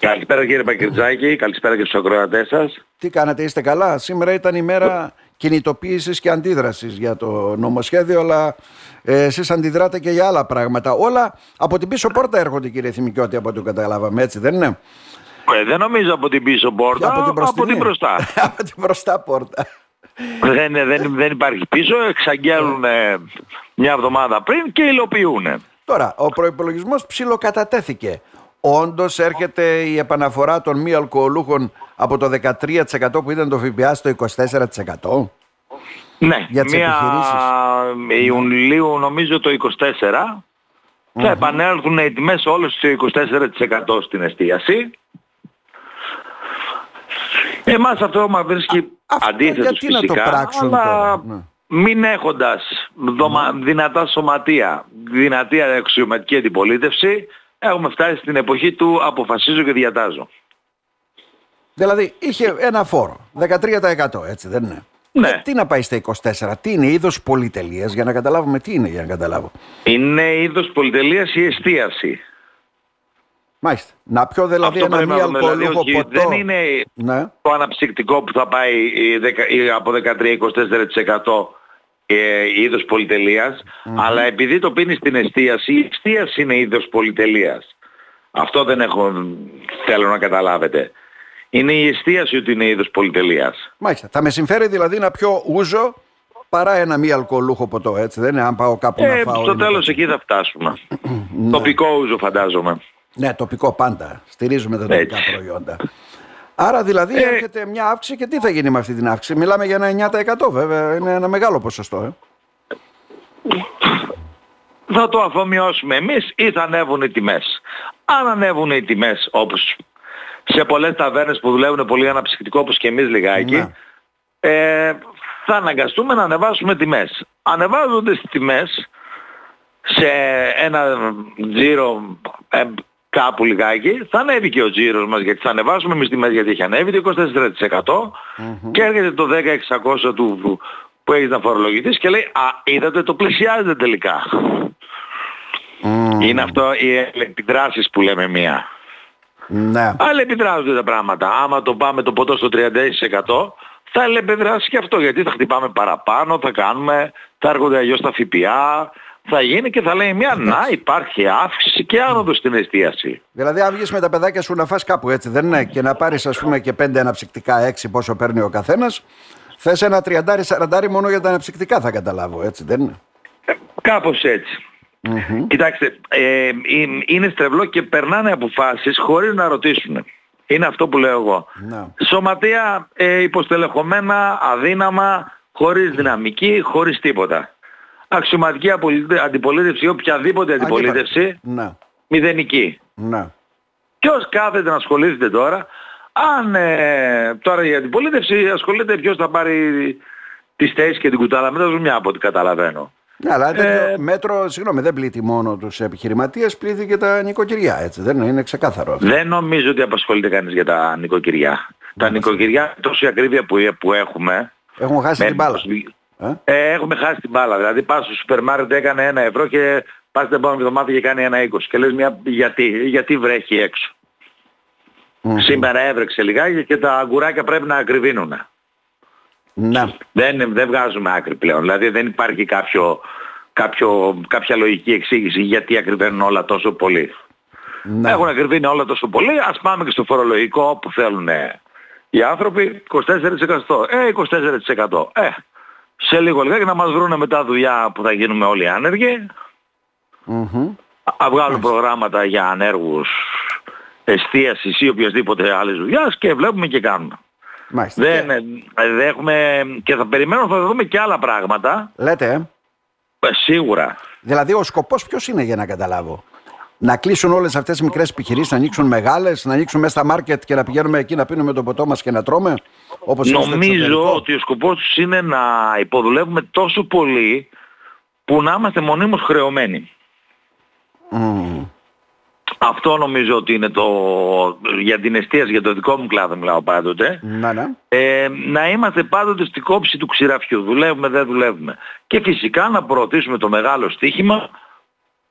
Καλησπέρα κύριε Πακριτζάκη, καλησπέρα και στους ακροατές σας. Τι κάνατε, είστε καλά; Σήμερα ήταν η μέρα κινητοποίησης και αντίδρασης για το νομοσχέδιο, αλλά ε, εσείς αντιδράτε και για άλλα πράγματα. Όλα από την πίσω πόρτα έρχονται κύριε Θυμικιώτη, από ό,τι καταλάβαμε, έτσι δεν είναι; Ε, δεν νομίζω από την πίσω πόρτα, από την, από την μπροστά. από την μπροστά πόρτα. δεν, δεν, δεν υπάρχει πίσω, εξαγγέλουν μια εβδομάδα πριν και υλοποιούν. Τώρα, ο προϋπολογισμός ψιλοκατατέθηκε. Όντως έρχεται η επαναφορά των μη αλκοολούχων από το 13% που ήταν το ΦΠΑ στο 24%. Ναι, για τις μία Ιουνιλίου νομίζω το 24% θα επανέλθουν οι τιμές όλες στο 24% στην εστίαση. Εμάς αυτό μας βρίσκει αντίθετος φυσικά, να το πράξουν αλλά τώρα. Ναι. μην έχοντας δομα... δυνατά σωματεία, δυνατή αξιωματική αντιπολίτευση, έχουμε φτάσει στην εποχή του αποφασίζω και διατάζω. Δηλαδή είχε ένα φόρο, 13% έτσι δεν είναι; Ναι. Ε, τι να πάει στα 24, τι είναι είδος πολυτελείας για να καταλάβουμε τι είναι για να καταλάβω. Είναι είδος πολυτελείας η εστίαση; Μάλιστα. Να πιω δηλαδή Αυτό ένα πρέπει μη να δούμε, δηλαδή, αλκοολούχο όχι, ποτό. Δεν είναι Ναι. το αναψυκτικό που θα πάει η δεκα- η- από 13-24% ε, είδος πολυτελείας, αλλά επειδή το πίνεις στην εστίαση, η εστίαση είναι είδος πολυτελείας. Αυτό δεν έχω, θέλω να καταλάβετε. Είναι η εστίαση ότι είναι είδος πολυτελείας. Μάλιστα. Θα με συμφέρει δηλαδή να πιω ούζο παρά ένα μη αλκοολούχο ποτό, έτσι δεν είναι, αν πάω κάπου να Ε, φάω. στο είναι τέλος τέτοιο. εκεί θα φτάσουμε. Τοπικό ούζο φαντάζομαι. Ναι, τοπικό πάντα. Στηρίζουμε τα τοπικά Έτσι. προϊόντα. Άρα δηλαδή Ε, έρχεται μια αύξηση και τι θα γίνει με αυτή την αύξηση; Μιλάμε για ένα 9% βέβαια, είναι ένα μεγάλο ποσοστό. Ε. θα το αφομοιώσουμε εμείς ή θα ανέβουν οι τιμές. Αν ανέβουν οι τιμές όπως σε πολλές ταβέρνες που δουλεύουν πολύ αναψυκτικό όπως και εμείς λιγάκι, Ναι. ε, θα αναγκαστούμε να ανεβάσουμε τιμές. Ανεβάζονται τις τιμές σε ένα τζίρο ε, κάπου λιγάκι, θα ανέβει και ο τζίρος μας γιατί θα ανεβάσουμε εμείς τιμές γιατί έχει ανέβει το 24% και έρχεται το 10-600 του που, που έχεις να φορολογηθείς και λέει «Α, είδατε το πλησιάζετε τελικά». Είναι αυτό οι επιδράσεις που λέμε μία. Ναι. Αλλά επιδράζονται τα πράγματα. Άμα το πάμε το ποτό στο 36% θα επιδράσει και αυτό γιατί θα χτυπάμε παραπάνω, θα κάνουμε, θα έρχονται αλλιώς τα ΦΠΑ, θα γίνει και θα λέει μια να υπάρχει αύξηση και άνοδος στην εστίαση. Δηλαδή, αν βγεις με τα παιδάκια σου να φας κάπου έτσι, δεν είναι, και να πάρεις ας πούμε και πέντε αναψυκτικά, έξι πόσο παίρνει ο καθένας, θες ένα τριαντάρι, σαραντάρι μόνο για τα αναψυκτικά θα καταλάβω, έτσι δεν είναι. Ε, Κάπως έτσι. Κοιτάξτε, ε, ε, είναι στρεβλό και περνάνε αποφάσεις χωρίς να ρωτήσουν. Είναι αυτό που λέω εγώ. Ναι. Σωματεία ε, υποστελεχωμένα, αδύναμα, χωρίς δυναμική, χωρίς τίποτα. Αξιωματική απολυτε- αντιπολίτευση ή οποιαδήποτε αντιπολίτευση, Ναι. μηδενική. Ναι. Ποιος κάθεται να ασχολείται τώρα, αν ε, τώρα η αντιπολίτευση ασχολείται ποιος θα πάρει τις θέσεις και την κουτάλα μετά ζουμιά από ό,τι καταλαβαίνω. Ναι, αλλά τέτοιο Ε, μέτρο, συγγνώμη, δεν πλήττει μόνο τους επιχειρηματίες, πλήττει και τα νοικοκυριά, έτσι δεν είναι, είναι ξεκάθαρο αυτό. Δεν νομίζω ότι απασχολείται κανείς για τα νοικοκυριά. Τα νοικοκυριά, τόση ακρίβεια που, που έχουμε, Έχουν χάσει με- την μπάλα. Ε; Ε, έχουμε χάσει την μπάλα. Δηλαδή πας στο σούπερ μάρκετ έκανε ένα ευρώ και πας την επόμενη εβδομάδα και κάνει ένα 20. Και λες μια, γιατί, γιατί βρέχει έξω; Σήμερα έβρεξε λιγάκι και τα αγκουράκια πρέπει να ακριβίνουν. Ναι. Δεν, δεν βγάζουμε άκρη πλέον. Δηλαδή δεν υπάρχει κάποιο, κάποιο, κάποια λογική εξήγηση γιατί ακριβένουν όλα τόσο πολύ. ναι. Έχουν ακριβήνει όλα τόσο πολύ. Ας πάμε και στο φορολογικό που θέλουν ε, οι άνθρωποι. 24%. Ε, 24%. Ε, σε λίγο λιγάκι να μας βρούνε μετά δουλειά που θα γίνουμε όλοι άνεργοι. Μμμ. Α βγάλουν προγράμματα για ανέργους εστίασης ή οποιασδήποτε άλλης δουλειάς και βλέπουμε και κάνουμε. Μάλιστα. Δεν, Και- ε, δεν έχουμε και θα περιμένουμε θα δούμε και άλλα πράγματα. Λέτε, ε. Ε, σίγουρα. Δηλαδή ο σκοπός ποιος είναι για να καταλάβω; Να κλείσουν όλες αυτές τις μικρές επιχειρήσεις, να ανοίξουν μεγάλες, να ανοίξουν μέσα στα μάρκετ και να πηγαίνουμε εκεί να πίνουμε το ποτό μας και να τρώμε. Όπως είναι στο Νομίζω εξωτερικό. ότι ο σκοπός τους είναι να υποδουλεύουμε τόσο πολύ που να είμαστε μονίμως χρεωμένοι. Μμμ. Αυτό νομίζω ότι είναι το για την εστίαση, για το δικό μου κλάδο μιλάω πάντοτε. Ναι, ναι. Ε, να είμαστε πάντοτε στην κόψη του ξηραφιού. Δουλεύουμε, δεν δουλεύουμε. Και φυσικά να προωθήσουμε το μεγάλο στίχημα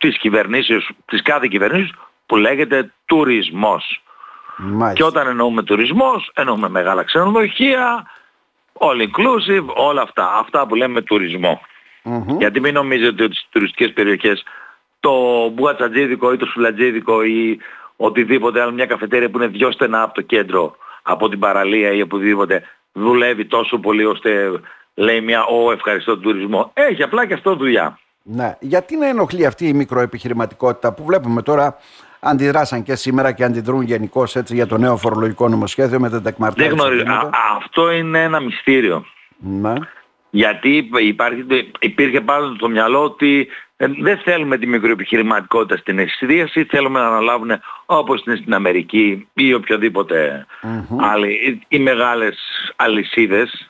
της κυβερνήσεως, της κάθε κυβερνήσεως που λέγεται τουρισμός. Μάλιστα. Και όταν εννοούμε τουρισμός, εννοούμε μεγάλα ξενοδοχεία, all inclusive, όλα αυτά. Αυτά που λέμε τουρισμό. Μμμ. Γιατί μην νομίζετε ότι στις τουριστικές περιοχές το μπουατσατζίδικο ή το σουλατζίδικο ή οτιδήποτε άλλο, μια καφετέρια που είναι δυο στενά από το κέντρο, από την παραλία ή οπουδήποτε, δουλεύει τόσο πολύ ώστε λέει μια «Ω, ευχαριστώ τον τουρισμό». Έχει απλά και αυτό δουλειά. Ναι. Γιατί να ενοχλεί αυτή η μικροεπιχειρηματικότητα που βλέπουμε τώρα αντιδράσαν και σήμερα και αντιδρούν γενικώ έτσι για το νέο φορολογικό νομοσχέδιο με τα Δεν τεκμαρτάρια. γνωρίζω. Α- αυτό είναι ένα μυστήριο. Ναι. Γιατί υπάρχει, υπήρχε πάντα στο μυαλό ότι ε, δεν θέλουμε τη μικροεπιχειρηματικότητα στην εστίαση, θέλουμε να αναλάβουν όπως είναι στην Αμερική ή οποιοδήποτε άλλη, οι, οι μεγάλες αλυσίδες.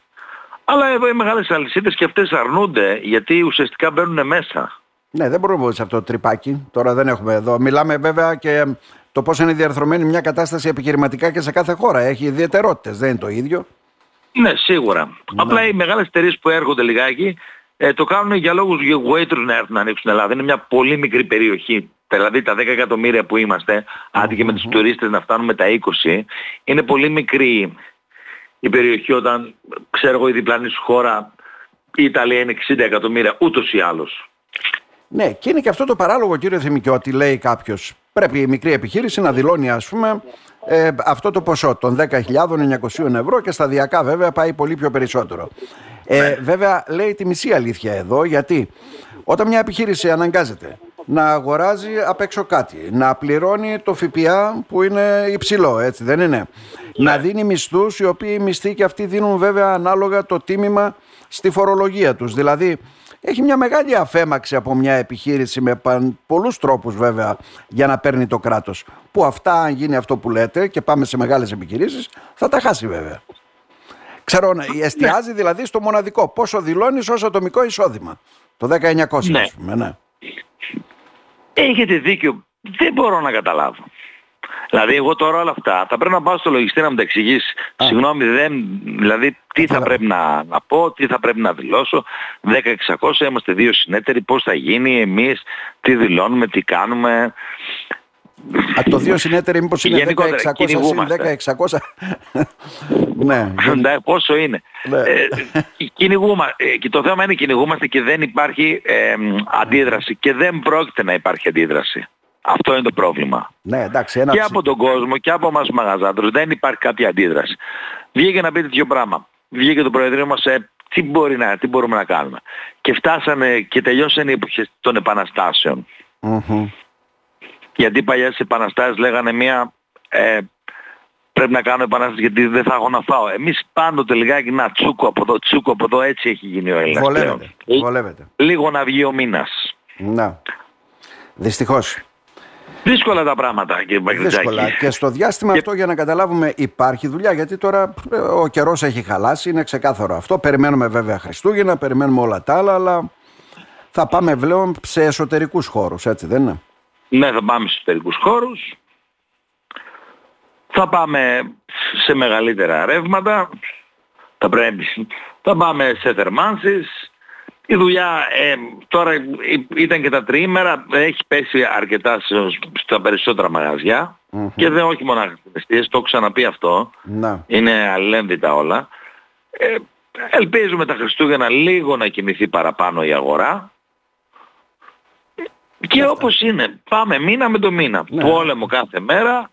Αλλά εδώ οι μεγάλες αλυσίδες και αυτές αρνούνται γιατί ουσιαστικά μπαίνουν μέσα. Ναι, δεν μπορούμε να μπούμε σε αυτό το τρυπάκι. Τώρα δεν έχουμε εδώ. Μιλάμε βέβαια και το πώς είναι διαρθρωμένη μια κατάσταση επιχειρηματικά και σε κάθε χώρα. Έχει ιδιαιτερότητες, δεν είναι το ίδιο. Ναι, σίγουρα. Απλά οι μεγάλες εταιρείες που έρχονται λιγάκι ε, το κάνουν για λόγους για waiters να έρθουν να ανοίξουν στην Ελλάδα. Είναι μια πολύ μικρή περιοχή. Δηλαδή τα 10 εκατομμύρια που είμαστε, άντε και με τους τουρίστες να φτάνουμε τα 20, είναι πολύ μικρή η περιοχή όταν, ξέρω εγώ, η διπλανή σου χώρα, η Ιταλία είναι 60 εκατομμύρια, ούτως ή άλλως. Ναι, και είναι και αυτό το παράλογο, κύριε Θημικιώτη, λέει κάποιος. Πρέπει η μικρή επιχείρηση να δηλώνει, ας πούμε, ε, αυτό το ποσό των 10.900 ευρώ και σταδιακά βέβαια πάει πολύ πιο περισσότερο. Ε, Βέβαια λέει τη μισή αλήθεια εδώ γιατί όταν μια επιχείρηση αναγκάζεται να αγοράζει απ' έξω κάτι, να πληρώνει το ΦΠΑ που είναι υψηλό, έτσι δεν είναι; Να δίνει μισθούς οι οποίοι οι μισθοί και αυτοί δίνουν βέβαια ανάλογα το τίμημα στη φορολογία τους. Δηλαδή έχει μια μεγάλη αφέμαξη από μια επιχείρηση με παν, πολλούς τρόπους βέβαια για να παίρνει το κράτος. Που αυτά αν γίνει αυτό που λέτε και πάμε σε μεγάλες επιχειρήσεις θα τα χάσει βέβαια. Ξέρω, να- εστιάζει δηλαδή στο μοναδικό. Πόσο δηλώνεις ως ατομικό εισόδημα. Το 1900 Ναι. ας πούμε, ναι. Έχετε δίκιο. Δεν μπορώ να καταλάβω. Δηλαδή εγώ τώρα όλα αυτά θα πρέπει να πάω στο λογιστή να μου τα εξηγήσει. Συγγνώμη, δεν, δηλαδή τι θα Κατάλαβα. πρέπει να, να πω, τι θα πρέπει να δηλώσω. 10-600 είμαστε δύο συνέτεροι, πώς θα γίνει, εμείς τι δηλώνουμε, τι κάνουμε. Α, το δύο συνέτεροι μήπως είναι Γενικότερα, 10-600 συν κυνηγούμαστε. 10-600. ναι. Ναι, πόσο είναι. Ναι. Ε, κυνηγούμα- ε, και το θέμα είναι κυνηγούμαστε και δεν υπάρχει ε, μ, αντίδραση και δεν πρόκειται να υπάρχει αντίδραση. Αυτό είναι το πρόβλημα. ναι, εντάξει, ένα και ψι- από τον κόσμο και από εμάς τους μαγαζάτρους δεν υπάρχει κάποια αντίδραση. Βγήκε να πει τέτοιο πράγμα. Βγήκε το Προεδρείο μας ε, τι, μπορεί να, τι μπορούμε να κάνουμε. Και φτάσανε και τελειώσαν οι εποχές των επαναστάσεων. Μμμ. Γιατί παλιά στις επαναστάσεις λέγανε μία ε, πρέπει να κάνω επανάσταση γιατί δεν θα έχω να φάω. Εμείς πάντοτε λιγάκι να τσούκο από εδώ, τσούκο από εδώ, έτσι έχει γίνει ο Έλληνας Βολεύεται. πλέον. Βολεύεται. Λίγο να βγει ο μήνας. Ναι. Δυστυχώς. Δύσκολα τα πράγματα κύριε Μπαγκριτζάκη. Δύσκολα. Και στο διάστημα αυτό για να καταλάβουμε υπάρχει δουλειά γιατί τώρα ε, ο καιρός έχει χαλάσει, είναι ξεκάθαρο αυτό. Περιμένουμε βέβαια Χριστούγεννα, περιμένουμε όλα τα άλλα, αλλά θα πάμε πλέον σε εσωτερικούς χώρους, έτσι δεν είναι; Ναι, θα πάμε στους εσωτερικούς χώρους. Θα πάμε σε μεγαλύτερα ρεύματα. Θα, πρέπει, θα πάμε σε θερμάνσεις. Η δουλειά ε, τώρα ε, ήταν και τα τριήμερα, έχει πέσει αρκετά σε- στα περισσότερα μαγαζιά και δεν όχι μόνο στις εστίες, το έχω ξαναπεί αυτό. Να. Είναι αλληλένδυτα όλα. Ε, ελπίζουμε τα Χριστούγεννα λίγο να κινηθεί παραπάνω η αγορά. Και όπως είναι, πάμε μήνα με το μήνα. Ναι. Πόλεμο κάθε μέρα,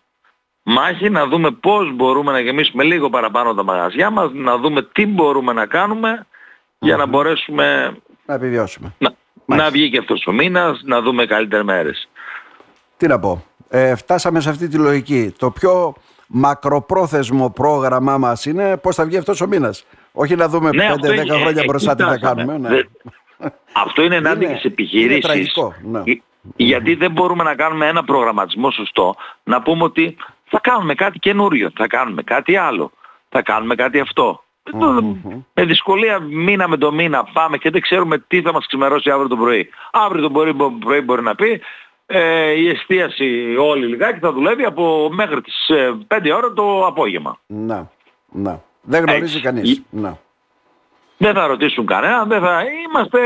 μάχη να δούμε πώς μπορούμε να γεμίσουμε λίγο παραπάνω τα μαγαζιά μας, να δούμε τι μπορούμε να κάνουμε για να μπορέσουμε Να επιβιώσουμε. να, να βγει και αυτός ο μήνας, να δούμε καλύτερες μέρες. Τι να πω. Ε, φτάσαμε σε αυτή τη λογική. Το πιο μακροπρόθεσμο πρόγραμμά μας είναι πώς θα βγει αυτός ο μήνας. Όχι να δούμε Ναι, αυτό 5-10 είναι- χρόνια ε, μπροστά τι θα εκεί φτάσαμε. κάνουμε. Ναι. Δεν- Αυτό είναι ενάντια Είναι- και σε επιχειρήσεις. είναι τραγικό, ναι. Ε, Γιατί δεν μπορούμε να κάνουμε ένα προγραμματισμό σωστό. Να πούμε ότι θα κάνουμε κάτι καινούριο, θα κάνουμε κάτι άλλο, θα κάνουμε κάτι αυτό. Με δυσκολία μήνα με το μήνα πάμε και δεν ξέρουμε τι θα μας ξημερώσει αύριο το πρωί. Αύριο το πρωί, πρωί μπορεί να πει ε, η εστίαση όλη λιγάκι θα δουλεύει από μέχρι τις ε, 5 ώρα το απόγευμα. Να, να. Δεν γνωρίζει Έτσι. κανείς. Ή- Να. Δεν θα ρωτήσουν κανένα, δεν θα... Είμαστε...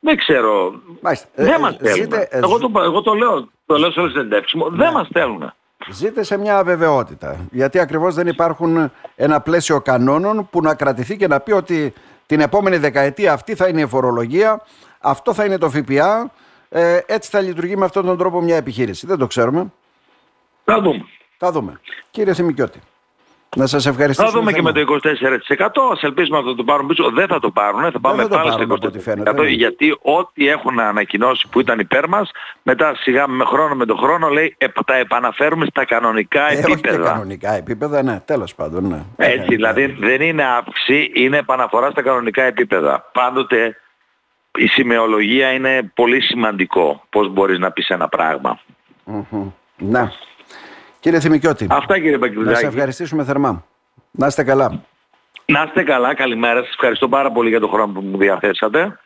Δεν ξέρω. Μάλιστα. Δεν Ε, μας ε, θέλουν. ζείτε- ε, εγώ, ζ- το, εγώ το λέω, το λέω σε όλες τις συνεντεύξεις μου. Δεν μας θέλουν. Ζείτε σε μια αβεβαιότητα. Γιατί ακριβώς δεν υπάρχουν ένα πλαίσιο κανόνων που να κρατηθεί και να πει ότι την επόμενη δεκαετία αυτή θα είναι η φορολογία, αυτό θα είναι το ΦΠΑ, ε, έτσι θα λειτουργεί με αυτόν τον τρόπο μια επιχείρηση. Δεν το ξέρουμε. Θα δούμε. Θα δούμε. Κύριε Θημικιώτη. Να σας ευχαριστήσω. Θα δούμε και με το 24%. Ας ελπίσουμε να το πάρουν πίσω. Δεν θα το πάρουν. Θα πάμε πάλι στο 24%. Γιατί ό,τι έχουν ανακοινώσει που ήταν υπέρ μας, μετά σιγά με χρόνο με τον χρόνο λέει ε, τα επαναφέρουμε στα κανονικά ε, επίπεδα. Στα κανονικά επίπεδα, ναι. Τέλος πάντων, ναι. Έτσι, δηλαδή δεν είναι αύξηση, είναι επαναφορά στα κανονικά επίπεδα. Πάντοτε η σημεολογία είναι πολύ σημαντικό. Πώς μπορείς να πεις ένα πράγμα. Mm-hmm. Να. Κύριε Θημικιώτη. Αυτά κύριε Μπακρυδάκη. Να σε ευχαριστήσουμε θερμά. Να είστε καλά. Να είστε καλά. Καλημέρα σας. Ευχαριστώ πάρα πολύ για τον χρόνο που μου διαθέσατε.